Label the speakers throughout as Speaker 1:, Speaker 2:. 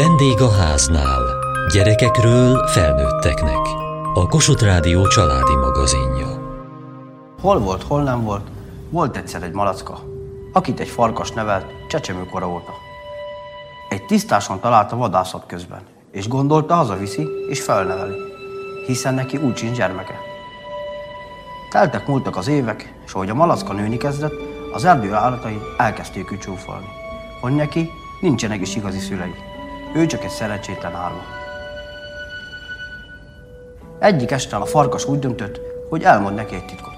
Speaker 1: Vendég a háznál. Gyerekekről felnőtteknek. A Kossuth Rádió családi magazinja.
Speaker 2: Hol volt, hol nem volt, volt egyszer egy malacka, akit egy farkas nevelt csecsemőkora óta. Egy tisztáson találta vadászat közben, és gondolta hazaviszi és felneveli, hiszen neki úgy sincs gyermeke. Teltek múltak az évek, és ahogy a malacka nőni kezdett, az erdő állatai elkezdték ücsúfolni, hogy neki nincsenek is igazi szülei. Ő csak egy szerencsétlen árva. Egyik este a farkas úgy döntött, hogy elmond neki egy titkot.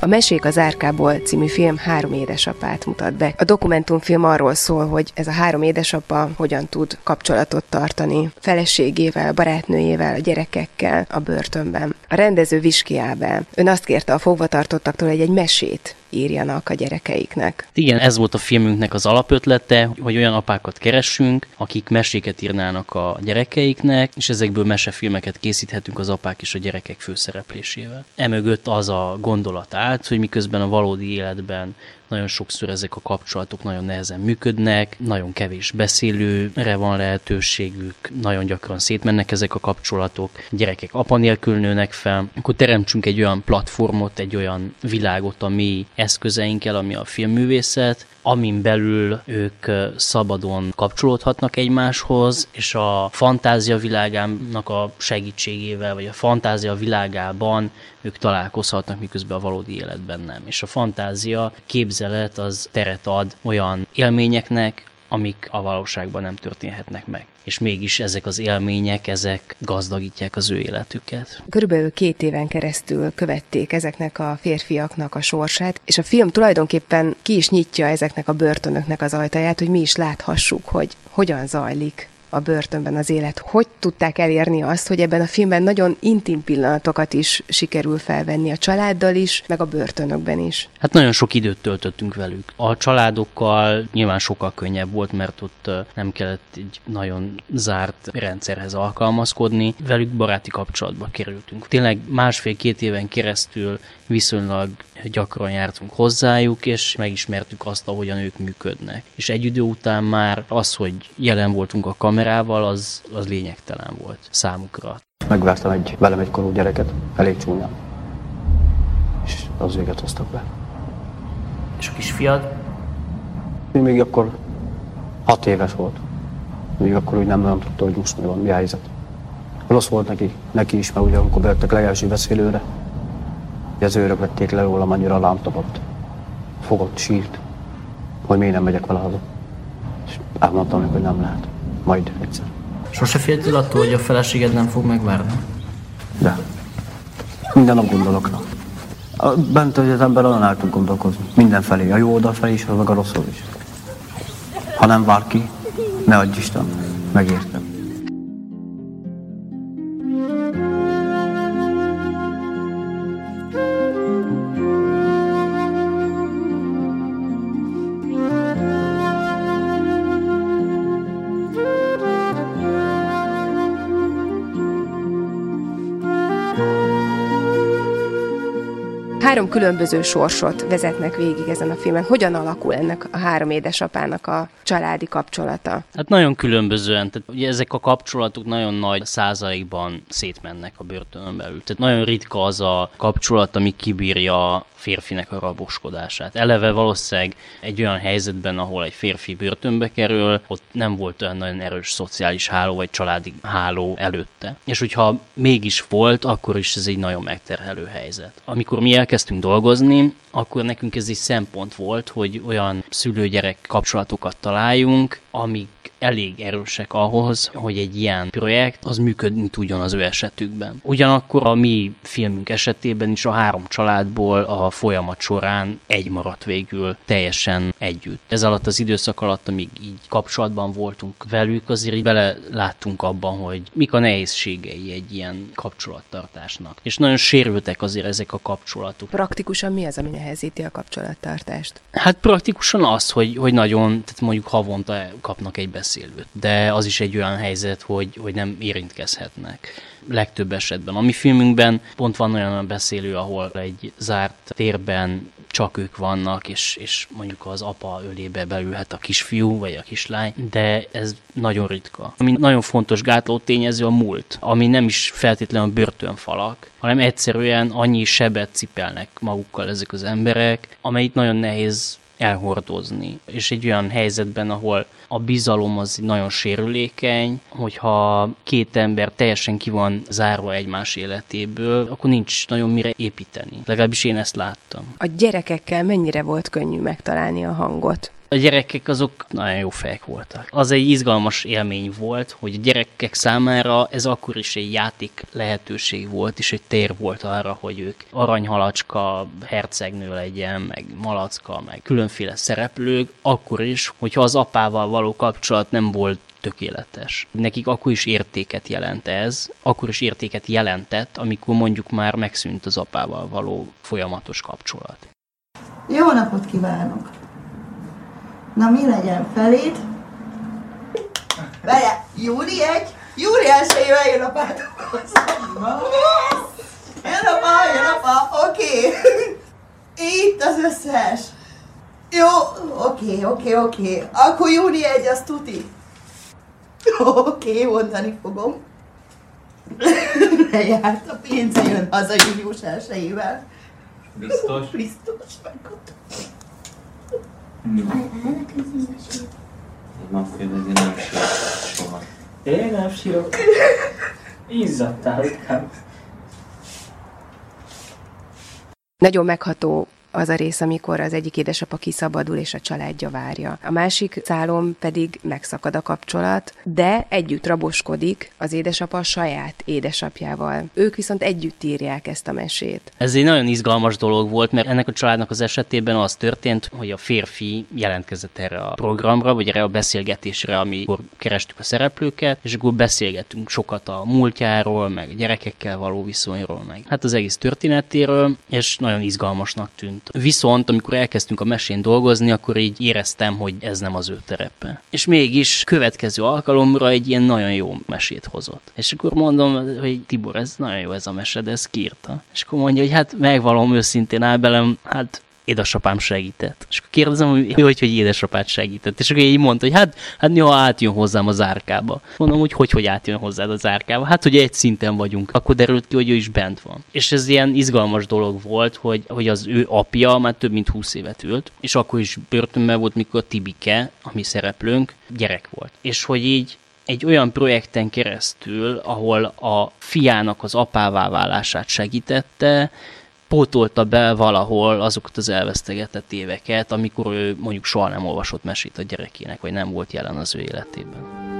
Speaker 3: A Mesék az árkából című film három édesapát mutat be. A dokumentumfilm arról szól, hogy ez a három édesapa hogyan tud kapcsolatot tartani feleségével, barátnőjével, a gyerekekkel a börtönben. A rendező Viski Ábel. Ön azt kérte a fogvatartottaktól, hogy egy mesét írjanak a gyerekeiknek.
Speaker 4: Igen, ez volt a filmünknek az alapötlete, hogy olyan apákat keressünk, akik meséket írnának a gyerekeiknek, és ezekből mesefilmeket készíthetünk az apák és a gyerekek főszereplésével. Emögött az a gondolat állt, hogy miközben a valódi életben nagyon sokszor ezek a kapcsolatok nagyon nehezen működnek, nagyon kevés beszélőre van lehetőségük, nagyon gyakran szétmennek ezek a kapcsolatok, gyerekek apa nélkül nőnek fel, akkor teremtsünk egy olyan platformot, egy olyan világot a mi eszközeinkkel, ami a filmművészet, amin belül ők szabadon kapcsolódhatnak egymáshoz, és a fantázia világának a segítségével, vagy a fantázia világában ők találkozhatnak, miközben a valódi életben nem. És a fantázia képzelet az teret ad olyan élményeknek, amik a valóságban nem történhetnek meg. És mégis ezek az élmények, ezek gazdagítják az ő életüket.
Speaker 3: Körülbelül két éven keresztül követték ezeknek a férfiaknak a sorsát, és a film tulajdonképpen ki is nyitja ezeknek a börtönöknek az ajtaját, hogy mi is láthassuk, hogy hogyan zajlik a börtönben az élet. Hogy tudták elérni azt, hogy ebben a filmben nagyon intim pillanatokat is sikerül felvenni a családdal is, meg a börtönökben is?
Speaker 4: Hát nagyon sok időt töltöttünk velük. A családokkal nyilván sokkal könnyebb volt, mert ott nem kellett egy nagyon zárt rendszerhez alkalmazkodni. Velük baráti kapcsolatba kerültünk. Tényleg másfél-két éven keresztül viszonylag gyakran jártunk hozzájuk, és megismertük azt, ahogyan ők működnek. És egy idő után már az, hogy jelen voltunk a kamerával, az, az lényegtelen volt számukra.
Speaker 2: Megvártam egy, velem egy korú gyereket, elég csúnya. És az véget hoztak be.
Speaker 4: És a kisfiad?
Speaker 2: Még akkor hat éves volt. Még akkor úgy nem nagyon tudta, hogy most mi van, mi a helyzet. Rossz volt neki, neki is, mert ugye amikor bejöttek legelső beszélőre, az őrök vették le rólam, annyira rám tapott. Fogott, sírt, hogy miért nem megyek vele haza. És elmondtam hogy nem lehet. Majd egyszer.
Speaker 5: Sose féltél attól, hogy a feleséged nem fog megvárni?
Speaker 2: De. Minden nap gondolok rá. A, bent hogy az ember olyan el tud gondolkozni. Mindenfelé. A jó oldal is, meg a rossz is. Ha nem vár ki, ne adj Isten. Megértem.
Speaker 3: Három különböző sorsot vezetnek végig ezen a filmen. Hogyan alakul ennek a három édesapának a családi kapcsolata?
Speaker 4: Hát nagyon különbözően. Tehát ugye ezek a kapcsolatok nagyon nagy százalékban szétmennek a börtönön belül. Tehát nagyon ritka az a kapcsolat, ami kibírja férfinek a raboskodását. Eleve valószínűleg egy olyan helyzetben, ahol egy férfi börtönbe kerül, ott nem volt olyan nagyon erős szociális háló vagy családi háló előtte. És hogyha mégis volt, akkor is ez egy nagyon megterhelő helyzet. Amikor mi elkezdtünk dolgozni, akkor nekünk ez egy szempont volt, hogy olyan szülő-gyerek kapcsolatokat találjunk, amik elég erősek ahhoz, hogy egy ilyen projekt az működni tudjon az ő esetükben. Ugyanakkor a mi filmünk esetében is a három családból a folyamat során egy maradt végül teljesen együtt. Ez alatt az időszak alatt, amíg így kapcsolatban voltunk velük, azért így bele láttunk abban, hogy mik a nehézségei egy ilyen kapcsolattartásnak. És nagyon sérültek azért ezek a kapcsolatok.
Speaker 3: Praktikusan mi az, ami nehezíti a kapcsolattartást?
Speaker 4: Hát praktikusan az, hogy, hogy nagyon, tehát mondjuk havonta kapnak egy beszélőt, de az is egy olyan helyzet, hogy, hogy nem érintkezhetnek legtöbb esetben. A mi filmünkben pont van olyan beszélő, ahol egy zárt térben csak ők vannak, és, és mondjuk az apa ölébe belülhet a kisfiú, vagy a kislány, de ez nagyon ritka. Ami nagyon fontos gátló tényező a múlt, ami nem is feltétlenül börtönfalak, hanem egyszerűen annyi sebet cipelnek magukkal ezek az emberek, amelyik nagyon nehéz elhordozni. És egy olyan helyzetben, ahol a bizalom az nagyon sérülékeny, hogyha két ember teljesen ki van zárva egymás életéből, akkor nincs nagyon mire építeni. Legalábbis én ezt láttam.
Speaker 3: A gyerekekkel mennyire volt könnyű megtalálni a hangot?
Speaker 4: A gyerekek azok nagyon jó fejek voltak. Az egy izgalmas élmény volt, hogy a gyerekek számára ez akkor is egy játék lehetőség volt, és egy tér volt arra, hogy ők aranyhalacska, hercegnő legyen, meg malacka, meg különféle szereplők, akkor is, hogyha az apával való kapcsolat nem volt tökéletes. Nekik akkor is értéket jelent ez, akkor is értéket jelentett, amikor mondjuk már megszűnt az apával való folyamatos kapcsolat.
Speaker 6: Jó napot kívánok! Na mi legyen feléd? Várjál, Júli egy? Júli elsőjével jön a pártokhoz. Jön apa, jön apa, oké. Okay. Itt az összes. Jó, oké, okay, oké, okay, oké. Okay. Akkor Júli egy, az tuti. Oké, okay, mondani fogom. Lejárt a pénze, jön haza július elsőjével.
Speaker 7: Biztos?
Speaker 6: Biztos, megmondtam.
Speaker 7: Napkörbezni nem sírok soha.
Speaker 5: Én nem sírok. Izzadtál inkább.
Speaker 3: Nagyon megható az a rész, amikor az egyik édesapa kiszabadul, és a családja várja. A másik szálon pedig megszakad a kapcsolat, de együtt raboskodik az édesapa a saját édesapjával. Ők viszont együtt írják ezt a mesét.
Speaker 4: Ez egy nagyon izgalmas dolog volt, mert ennek a családnak az esetében az történt, hogy a férfi jelentkezett erre a programra, vagy erre a beszélgetésre, amikor kerestük a szereplőket, és akkor beszélgetünk sokat a múltjáról, meg a gyerekekkel való viszonyról, meg hát az egész történetéről, és nagyon izgalmasnak tűnt. Viszont, amikor elkezdtünk a mesén dolgozni, akkor így éreztem, hogy ez nem az ő terepe. És mégis következő alkalomra egy ilyen nagyon jó mesét hozott. És akkor mondom, hogy Tibor, ez nagyon jó ez a mese, de ez kiírta. És akkor mondja, hogy hát megvalom őszintén áll belem, hát édesapám segített. És akkor kérdezem, hogy hogy, hogy édesapát segített. És akkor így mondta, hogy hát, hát néha átjön hozzám az árkába. Mondom, hogy hogy, hogy átjön hozzád az árkába. Hát, hogy egy szinten vagyunk. Akkor derült ki, hogy ő is bent van. És ez ilyen izgalmas dolog volt, hogy, hogy az ő apja már több mint 20 évet ült, és akkor is börtönben volt, mikor Tibike, ami szereplőnk, gyerek volt. És hogy így egy olyan projekten keresztül, ahol a fiának az apává válását segítette, pótolta be valahol azokat az elvesztegetett éveket, amikor ő mondjuk soha nem olvasott mesét a gyerekének, vagy nem volt jelen az ő életében.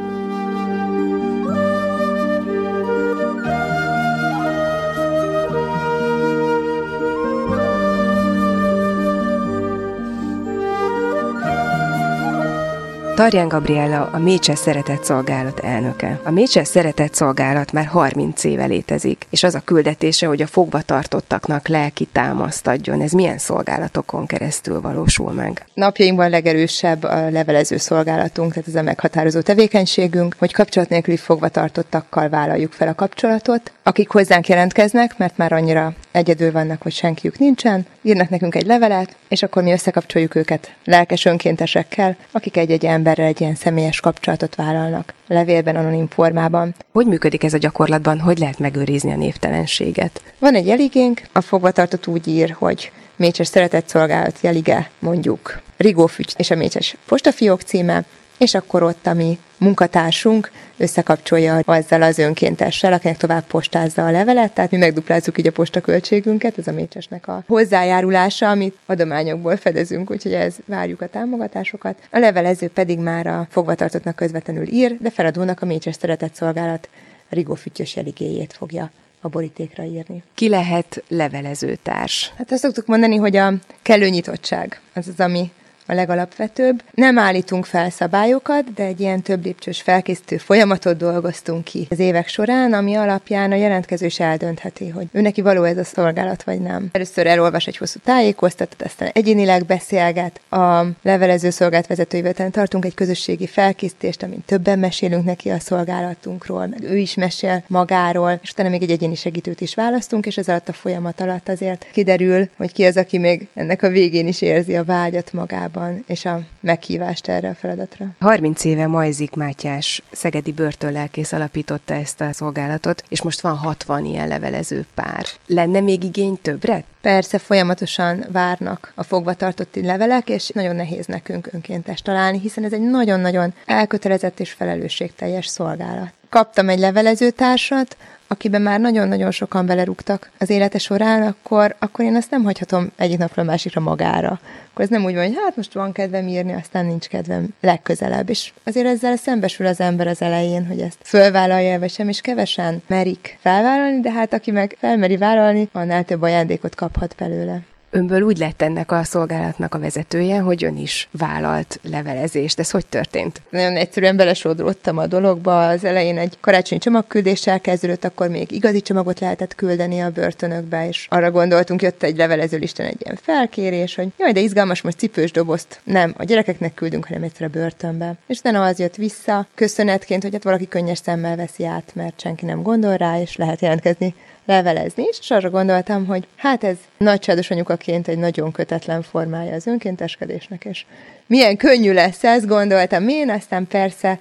Speaker 3: Tarján Gabriella a Mécses Szeretett Szolgálat elnöke. A Mécses Szeretett Szolgálat már 30 éve létezik, és az a küldetése, hogy a fogva tartottaknak lelki támaszt adjon. Ez milyen szolgálatokon keresztül valósul meg?
Speaker 8: Napjainkban legerősebb a levelező szolgálatunk, tehát ez a meghatározó tevékenységünk, hogy kapcsolat nélküli fogva tartottakkal vállaljuk fel a kapcsolatot, akik hozzánk jelentkeznek, mert már annyira egyedül vannak, hogy senkiük nincsen, írnak nekünk egy levelet, és akkor mi összekapcsoljuk őket lelkes önkéntesekkel, akik egy-egy emberrel egy ilyen személyes kapcsolatot vállalnak, levélben, anonim formában.
Speaker 3: Hogy működik ez a gyakorlatban? Hogy lehet megőrizni a névtelenséget?
Speaker 8: Van egy jeligénk, a fogvatartott úgy ír, hogy Mécses Szeretett Szolgálat jelige, mondjuk Rigó Fügy és a Mécses postafiók címe, és akkor ott a mi munkatársunk összekapcsolja azzal az önkéntessel, akinek tovább postázza a levelet, tehát mi megduplázzuk így a postaköltségünket, ez a mécsesnek a hozzájárulása, amit adományokból fedezünk, úgyhogy ez várjuk a támogatásokat. A levelező pedig már a fogvatartottnak közvetlenül ír, de feladónak a mécses szeretett szolgálat Rigó Füttyös jeligéjét fogja a borítékra írni.
Speaker 3: Ki lehet levelezőtárs?
Speaker 8: Hát azt szoktuk mondani, hogy a kellő nyitottság az az, ami a legalapvetőbb. Nem állítunk fel szabályokat, de egy ilyen több lépcsős felkészítő folyamatot dolgoztunk ki az évek során, ami alapján a jelentkező is eldöntheti, hogy ő neki való ez a szolgálat, vagy nem. Először elolvas egy hosszú tájékoztatót, aztán egyénileg beszélget. A levelező szolgált vezetőivel tartunk egy közösségi felkészítést, amin többen mesélünk neki a szolgálatunkról, meg ő is mesél magáról, és utána még egy egyéni segítőt is választunk, és ez alatt a folyamat alatt azért kiderül, hogy ki az, aki még ennek a végén is érzi a vágyat magában, és a meghívást erre a feladatra.
Speaker 3: 30 éve Majzik Mátyás szegedi börtönlelkész alapította ezt a szolgálatot, és most van 60 ilyen levelező pár. Lenne még igény többre?
Speaker 8: Persze folyamatosan várnak a fogvatartotti levelek, és nagyon nehéz nekünk önkéntes találni, hiszen ez egy nagyon-nagyon elkötelezett és felelősségteljes szolgálat. Kaptam egy levelezőtársat, akiben már nagyon-nagyon sokan belerúgtak az élete során, akkor, akkor én ezt nem hagyhatom egyik napról másikra magára. Akkor ez nem úgy van, hogy hát most van kedvem írni, aztán nincs kedvem legközelebb. És azért ezzel szembesül az ember az elején, hogy ezt fölvállalja vagy sem, és kevesen merik felvállalni, de hát aki meg felmeri vállalni, annál több ajándékot kaphat belőle.
Speaker 3: Önből úgy lett ennek a szolgálatnak a vezetője, hogy ön is vállalt levelezést. Ez hogy történt?
Speaker 8: Nagyon egyszerűen belesodródtam a dologba. Az elején egy karácsonyi csomagküldéssel kezdődött, akkor még igazi csomagot lehetett küldeni a börtönökbe, és arra gondoltunk, jött egy levelezőlisten egy ilyen felkérés, hogy jaj, de izgalmas, most cipős dobozt nem a gyerekeknek küldünk, hanem egyszer a börtönbe. És utána az jött vissza, köszönetként, hogy hát valaki könnyes szemmel veszi át, mert senki nem gondol rá, és lehet jelentkezni levelezni is, és arra gondoltam, hogy hát ez nagycsádos anyukaként egy nagyon kötetlen formája az önkénteskedésnek, és milyen könnyű lesz, ezt gondoltam én, aztán persze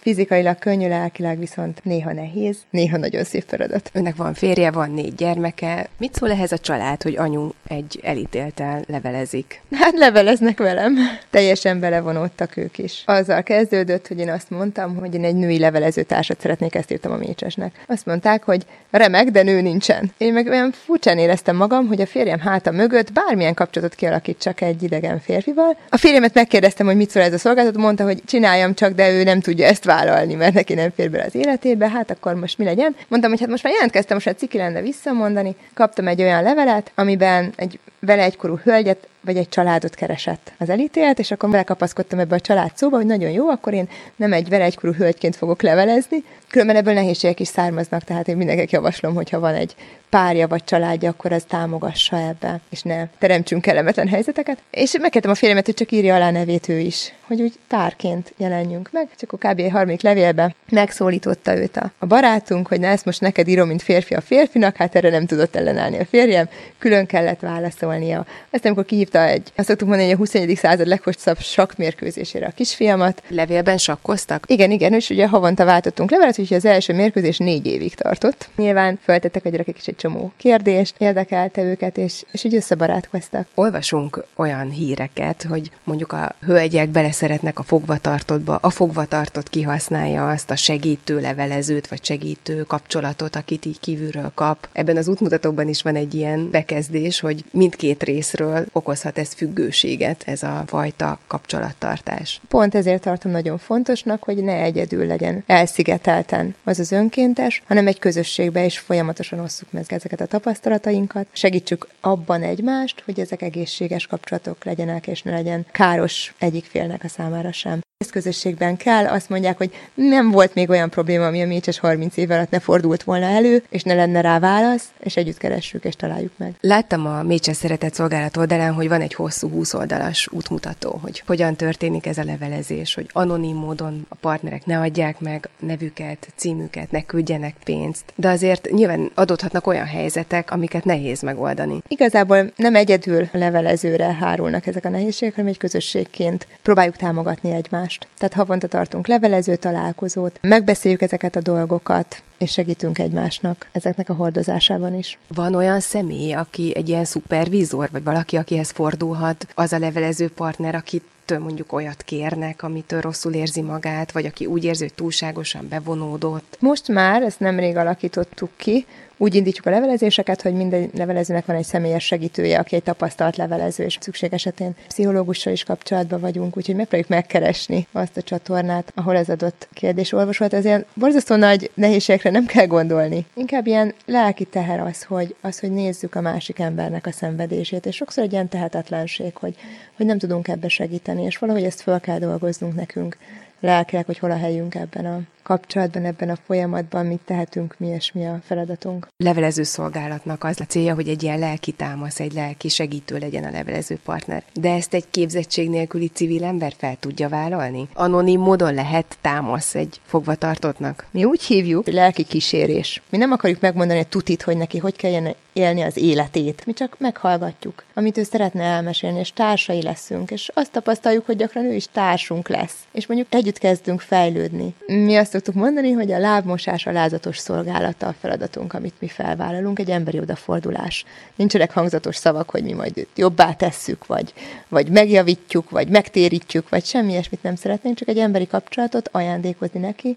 Speaker 8: Fizikailag könnyű, lelkileg viszont néha nehéz, néha nagyon szép feladat.
Speaker 3: Önnek van férje, van négy gyermeke. Mit szól ehhez a család, hogy anyu egy elítéltel levelezik?
Speaker 8: Hát leveleznek velem. Teljesen belevonódtak ők is. Azzal kezdődött, hogy én azt mondtam, hogy én egy női levelező társat szeretnék, ezt írtam a Mécsesnek. Azt mondták, hogy remek, de nő nincsen. Én meg olyan furcsán éreztem magam, hogy a férjem háta mögött bármilyen kapcsolatot kialakítsak egy idegen férfival. A férjemet megkérdeztem, hogy mit szól ez a szolgáltató, mondta, hogy csináljam csak, de ő nem tudja ezt vállalni, mert neki nem fér bele az életébe, hát akkor most mi legyen. Mondtam, hogy hát most már jelentkeztem, most már ciki lenne visszamondani. Kaptam egy olyan levelet, amiben egy vele egykorú hölgyet vagy egy családot keresett az elítélt, és akkor belekapaszkodtam ebbe a család szóba, hogy nagyon jó, akkor én nem egy vele egykorú hölgyként fogok levelezni, különben ebből nehézségek is származnak, tehát én mindenkinek javaslom, hogyha van egy párja vagy családja, akkor ez támogassa ebbe, és ne teremtsünk kellemetlen helyzeteket. És megkértem a férjemet, hogy csak írja alá nevét ő is, hogy úgy párként jelenjünk meg. Csak a kb. harmadik levélbe megszólította őt a, a barátunk, hogy na ezt most neked írom, mint férfi a férfinak, hát erre nem tudott ellenállni a férjem, külön kellett válaszolnia. Aztán, amikor kihívta egy, azt szoktuk mondani, hogy a 21. század leghosszabb sakkmérkőzésére a kisfiamat.
Speaker 3: Levélben sakkoztak?
Speaker 8: Igen, igen, és ugye havonta váltottunk levelet, úgyhogy az első mérkőzés négy évig tartott. Nyilván föltettek a gyerekek is egy csomó kérdést, érdekelte őket, és, és így összebarátkoztak.
Speaker 3: Olvasunk olyan híreket, hogy mondjuk a hölgyek beleszeretnek a fogvatartottba, a fogvatartott kihasználja azt a segítő levelezőt, vagy segítő kapcsolatot, akit így kívülről kap. Ebben az útmutatóban is van egy ilyen bekezdés, hogy mindkét részről okozhat ez függőséget, ez a fajta kapcsolattartás.
Speaker 8: Pont ezért tartom nagyon fontosnak, hogy ne egyedül legyen elszigetelten az az önkéntes, hanem egy közösségbe is folyamatosan osszuk meg ezeket a tapasztalatainkat, segítsük abban egymást, hogy ezek egészséges kapcsolatok legyenek, és ne legyen káros egyik félnek a számára sem. Ezt közösségben kell, azt mondják, hogy nem volt még olyan probléma, ami a Mécses 30 év alatt ne fordult volna elő, és ne lenne rá válasz, és együtt keressük és találjuk meg.
Speaker 3: Láttam a Mécses Szeretett Szolgálat oldalán, hogy van egy hosszú 20 oldalas útmutató, hogy hogyan történik ez a levelezés, hogy anonim módon a partnerek ne adják meg nevüket, címüket, ne küldjenek pénzt, de azért nyilván adódhatnak olyan helyzetek, amiket nehéz megoldani.
Speaker 8: Igazából nem egyedül a levelezőre hárulnak ezek a nehézségek, hanem egy közösségként próbáljuk támogatni egymást. Tehát havonta tartunk levelező találkozót, megbeszéljük ezeket a dolgokat, és segítünk egymásnak ezeknek a hordozásában is.
Speaker 3: Van olyan személy, aki egy ilyen szupervízor, vagy valaki, akihez fordulhat, az a levelező partner, akit mondjuk olyat kérnek, amitől rosszul érzi magát, vagy aki úgy érzi, hogy túlságosan bevonódott.
Speaker 8: Most már ezt nemrég alakítottuk ki, úgy indítjuk a levelezéseket, hogy minden levelezőnek van egy személyes segítője, aki egy tapasztalt levelező, és szükség esetén pszichológussal is kapcsolatban vagyunk, úgyhogy megpróbáljuk megkeresni azt a csatornát, ahol ez adott kérdés olvashat. Ezért borzasztó nagy nehézségekre nem kell gondolni. Inkább ilyen lelki teher az, hogy, az, hogy nézzük a másik embernek a szenvedését, és sokszor egy ilyen tehetetlenség, hogy hogy nem tudunk ebbe segíteni, és valahogy ezt fel kell dolgoznunk nekünk lelkileg, hogy hol a helyünk ebben a kapcsolatban, ebben a folyamatban, mit tehetünk mi, és mi a feladatunk.
Speaker 3: Levelező szolgálatnak az a célja, hogy egy ilyen lelki támasz, egy lelki segítő legyen a levelező partner. De ezt egy képzettség nélküli civil ember fel tudja vállalni? Anonim módon lehet támasz egy fogvatartottnak?
Speaker 8: Mi úgy hívjuk, hogy lelki kísérés. Mi nem akarjuk megmondani a tutit, hogy neki hogy kelljen élni az életét. Mi csak meghallgatjuk, amit ő szeretne elmesélni, és társai leszünk, és azt tapasztaljuk, hogy gyakran ő is társunk lesz. És mondjuk együtt kezdünk fejlődni. Mi azt szoktuk mondani, hogy a lábmosás a lázatos szolgálata a feladatunk, amit mi felvállalunk, egy emberi odafordulás. Nincsenek hangzatos szavak, hogy mi majd jobbá tesszük, vagy, vagy megjavítjuk, vagy megtérítjük, vagy semmi ilyesmit nem szeretnénk, csak egy emberi kapcsolatot ajándékozni neki,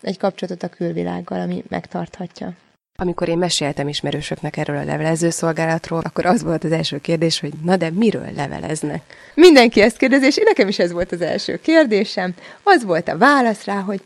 Speaker 8: egy kapcsolatot a külvilággal, ami megtarthatja.
Speaker 3: Amikor én meséltem ismerősöknek erről a levelező szolgálatról, akkor az volt az első kérdés, hogy na de miről leveleznek?
Speaker 8: Mindenki ezt kérdezi, és nekem is ez volt az első kérdésem. Az volt a válasz rá, hogy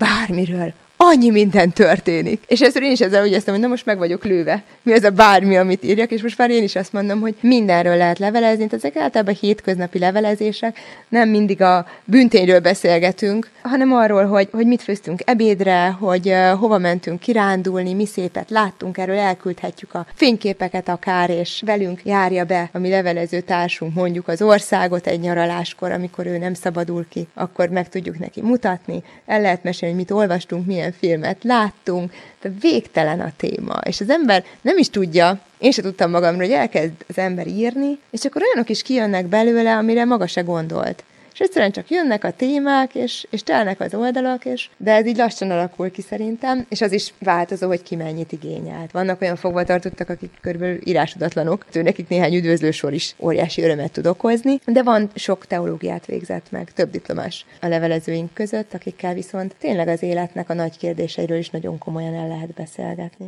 Speaker 8: Bæl mye rør. Annyi minden történik. És ezt én is ezzel úgy ezt hogy na most meg vagyok lőve. Mi az a bármi, amit írjak, és most már én is azt mondom, hogy mindenről lehet levelezni. Tehát ezek általában hétköznapi levelezések, nem mindig a büntényről beszélgetünk, hanem arról, hogy, hogy mit főztünk ebédre, hogy uh, hova mentünk kirándulni, mi szépet láttunk, erről elküldhetjük a fényképeket akár, és velünk járja be a mi levelező társunk mondjuk az országot egy nyaraláskor, amikor ő nem szabadul ki, akkor meg tudjuk neki mutatni, el lehet mesélni, mit olvastunk, milyen filmet láttunk, de végtelen a téma. És az ember nem is tudja, én se tudtam magamról, hogy elkezd az ember írni, és akkor olyanok is kijönnek belőle, amire maga se gondolt és egyszerűen csak jönnek a témák, és, és telnek az oldalak, és, de ez így lassan alakul ki szerintem, és az is változó, hogy ki mennyit igényelt. Vannak olyan fogvatartottak, akik körülbelül írásodatlanok, ő nekik néhány üdvözlősor is óriási örömet tud okozni, de van sok teológiát végzett meg, több diplomás a levelezőink között, akikkel viszont tényleg az életnek a nagy kérdéseiről is nagyon komolyan el lehet beszélgetni.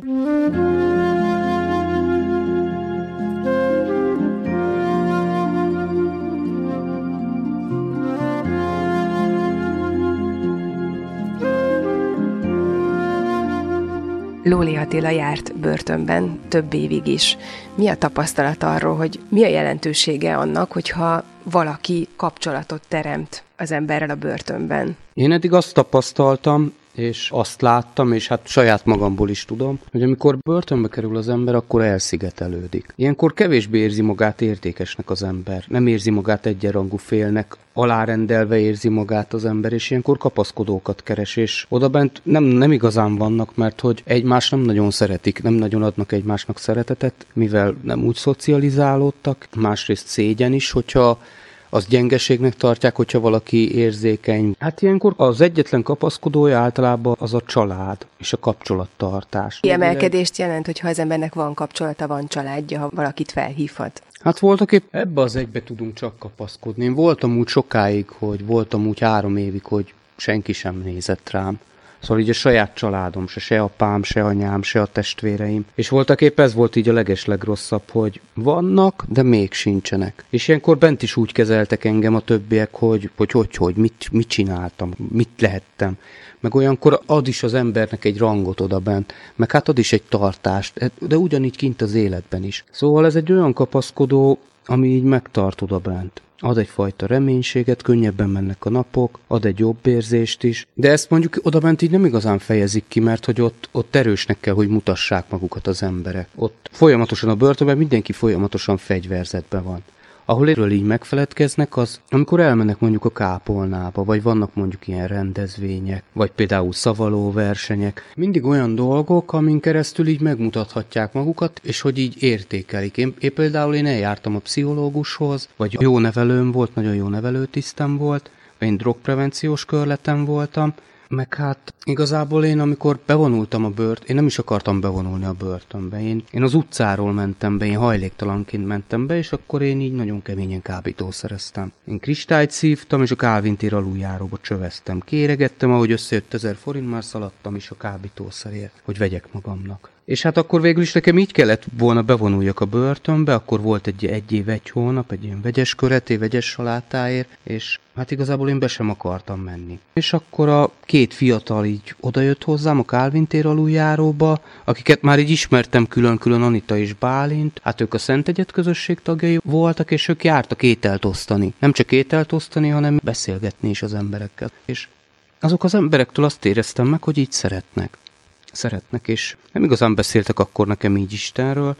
Speaker 3: Lóli Attila járt börtönben több évig is. Mi a tapasztalat arról, hogy mi a jelentősége annak, hogyha valaki kapcsolatot teremt az emberrel a börtönben?
Speaker 9: Én eddig azt tapasztaltam, és azt láttam, és hát saját magamból is tudom, hogy amikor börtönbe kerül az ember, akkor elszigetelődik. Ilyenkor kevésbé érzi magát értékesnek az ember, nem érzi magát egyenrangú félnek, alárendelve érzi magát az ember, és ilyenkor kapaszkodókat keres, és odabent nem, nem igazán vannak, mert hogy egymás nem nagyon szeretik, nem nagyon adnak egymásnak szeretetet, mivel nem úgy szocializálódtak, másrészt szégyen is, hogyha az gyengeségnek tartják, hogyha valaki érzékeny. Hát ilyenkor az egyetlen kapaszkodója általában az a család és a kapcsolattartás.
Speaker 3: Kiemelkedést jelent, hogyha az embernek van kapcsolata, van családja, ha valakit felhívhat.
Speaker 9: Hát voltak épp ebbe az egybe tudunk csak kapaszkodni. Én voltam úgy sokáig, hogy voltam úgy három évig, hogy senki sem nézett rám. Szóval így a saját családom, se, se apám, se anyám, se a testvéreim. És voltak épp ez volt így a legeslegrosszabb, hogy vannak, de még sincsenek. És ilyenkor bent is úgy kezeltek engem a többiek, hogy hogy, hogy, hogy mit, mit csináltam, mit lehettem. Meg olyankor ad is az embernek egy rangot oda bent, meg hát ad is egy tartást, de ugyanígy kint az életben is. Szóval ez egy olyan kapaszkodó, ami így megtart oda bent ad egyfajta reménységet, könnyebben mennek a napok, ad egy jobb érzést is, de ezt mondjuk oda bent így nem igazán fejezik ki, mert hogy ott, ott erősnek kell, hogy mutassák magukat az emberek. Ott folyamatosan a börtönben mindenki folyamatosan fegyverzetben van. Ahol erről így megfeledkeznek, az amikor elmennek mondjuk a kápolnába, vagy vannak mondjuk ilyen rendezvények, vagy például szavaló versenyek. Mindig olyan dolgok, amin keresztül így megmutathatják magukat, és hogy így értékelik. Én, én például én eljártam a pszichológushoz, vagy jó nevelőm volt, nagyon jó nevelőtisztem volt, én drogprevenciós körletem voltam, meg hát igazából én, amikor bevonultam a bört, én nem is akartam bevonulni a börtönbe. Én, én az utcáról mentem be, én hajléktalanként mentem be, és akkor én így nagyon keményen kábítószereztem. Én kristályt szívtam, és a kávintér aluljáróba csöveztem. Kéregettem, ahogy összejött ezer forint, már szaladtam is a kábítószerért, hogy vegyek magamnak. És hát akkor végül is nekem így kellett volna bevonuljak a börtönbe, akkor volt egy egy év, egy hónap, egy ilyen vegyes köreté, vegyes salátáért, és hát igazából én be sem akartam menni. És akkor a két fiatal így odajött hozzám a Calvin tér aluljáróba, akiket már így ismertem külön-külön Anita és Bálint, hát ők a Szent Egyet közösség tagjai voltak, és ők jártak ételt osztani. Nem csak ételt osztani, hanem beszélgetni is az emberekkel. És azok az emberektől azt éreztem meg, hogy így szeretnek szeretnek, és nem igazán beszéltek akkor nekem így Istenről,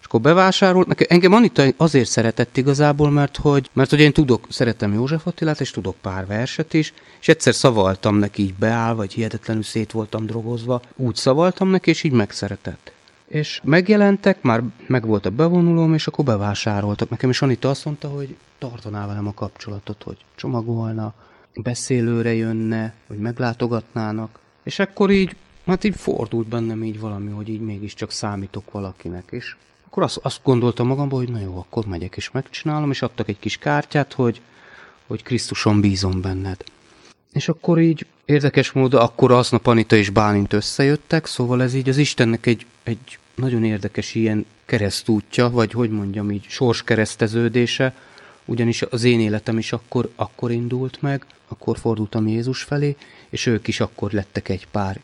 Speaker 9: és akkor bevásárolt, nekem, engem Anita azért szeretett igazából, mert hogy, mert hogy én tudok, szeretem József Attilát, és tudok pár verset is, és egyszer szavaltam neki így beáll, vagy hihetetlenül szét voltam drogozva, úgy szavaltam neki, és így megszeretett. És megjelentek, már meg volt a bevonulóm, és akkor bevásároltak nekem, és Anita azt mondta, hogy tartaná velem a kapcsolatot, hogy csomagolna, beszélőre jönne, hogy meglátogatnának. És akkor így Hát így fordult bennem így valami, hogy így mégiscsak számítok valakinek, és akkor azt, azt gondoltam magamban, hogy na jó, akkor megyek és megcsinálom, és adtak egy kis kártyát, hogy, hogy Krisztuson bízom benned. És akkor így érdekes módon, akkor aznap Anita és Bálint összejöttek, szóval ez így az Istennek egy, egy nagyon érdekes ilyen keresztútja, vagy hogy mondjam így, sorskereszteződése, ugyanis az én életem is akkor, akkor indult meg, akkor fordultam Jézus felé, és ők is akkor lettek egy pár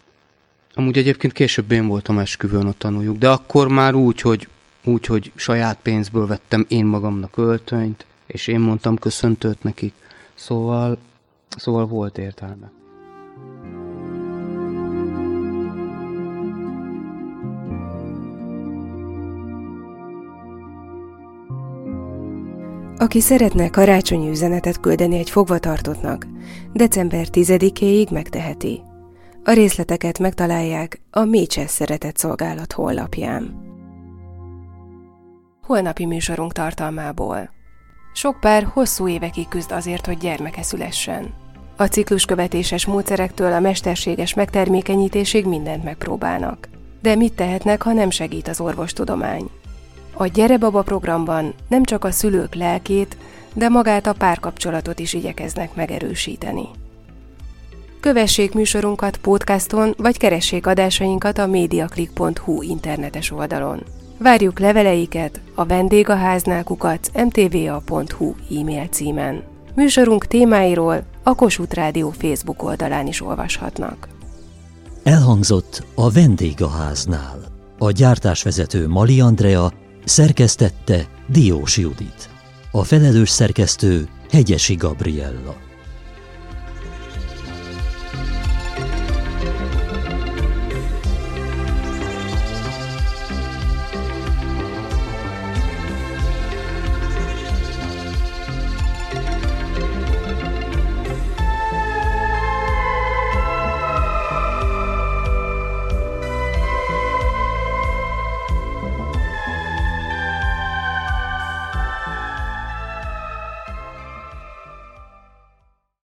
Speaker 9: Amúgy egyébként később én voltam esküvőn a tanuljuk, de akkor már úgy, hogy, úgy, hogy saját pénzből vettem én magamnak öltönyt, és én mondtam köszöntőt nekik. Szóval, szóval volt értelme.
Speaker 3: Aki szeretne karácsonyi üzenetet küldeni egy fogvatartottnak, december 10-éig megteheti. A részleteket megtalálják a Mécses Szeretett Szolgálat honlapján. Holnapi műsorunk tartalmából. Sok pár hosszú évekig küzd azért, hogy gyermeke szülessen. A cikluskövetéses módszerektől a mesterséges megtermékenyítésig mindent megpróbálnak. De mit tehetnek, ha nem segít az orvostudomány? A Gyere Baba programban nem csak a szülők lelkét, de magát a párkapcsolatot is igyekeznek megerősíteni. Kövessék műsorunkat podcaston, vagy keressék adásainkat a mediaclick.hu internetes oldalon. Várjuk leveleiket a vendégháznál kukac mtva.hu e-mail címen. Műsorunk témáiról a Kossuth Rádió Facebook oldalán is olvashatnak.
Speaker 1: Elhangzott a vendégháznál. A gyártásvezető Mali Andrea szerkesztette Diós Judit. A felelős szerkesztő Hegyesi Gabriella.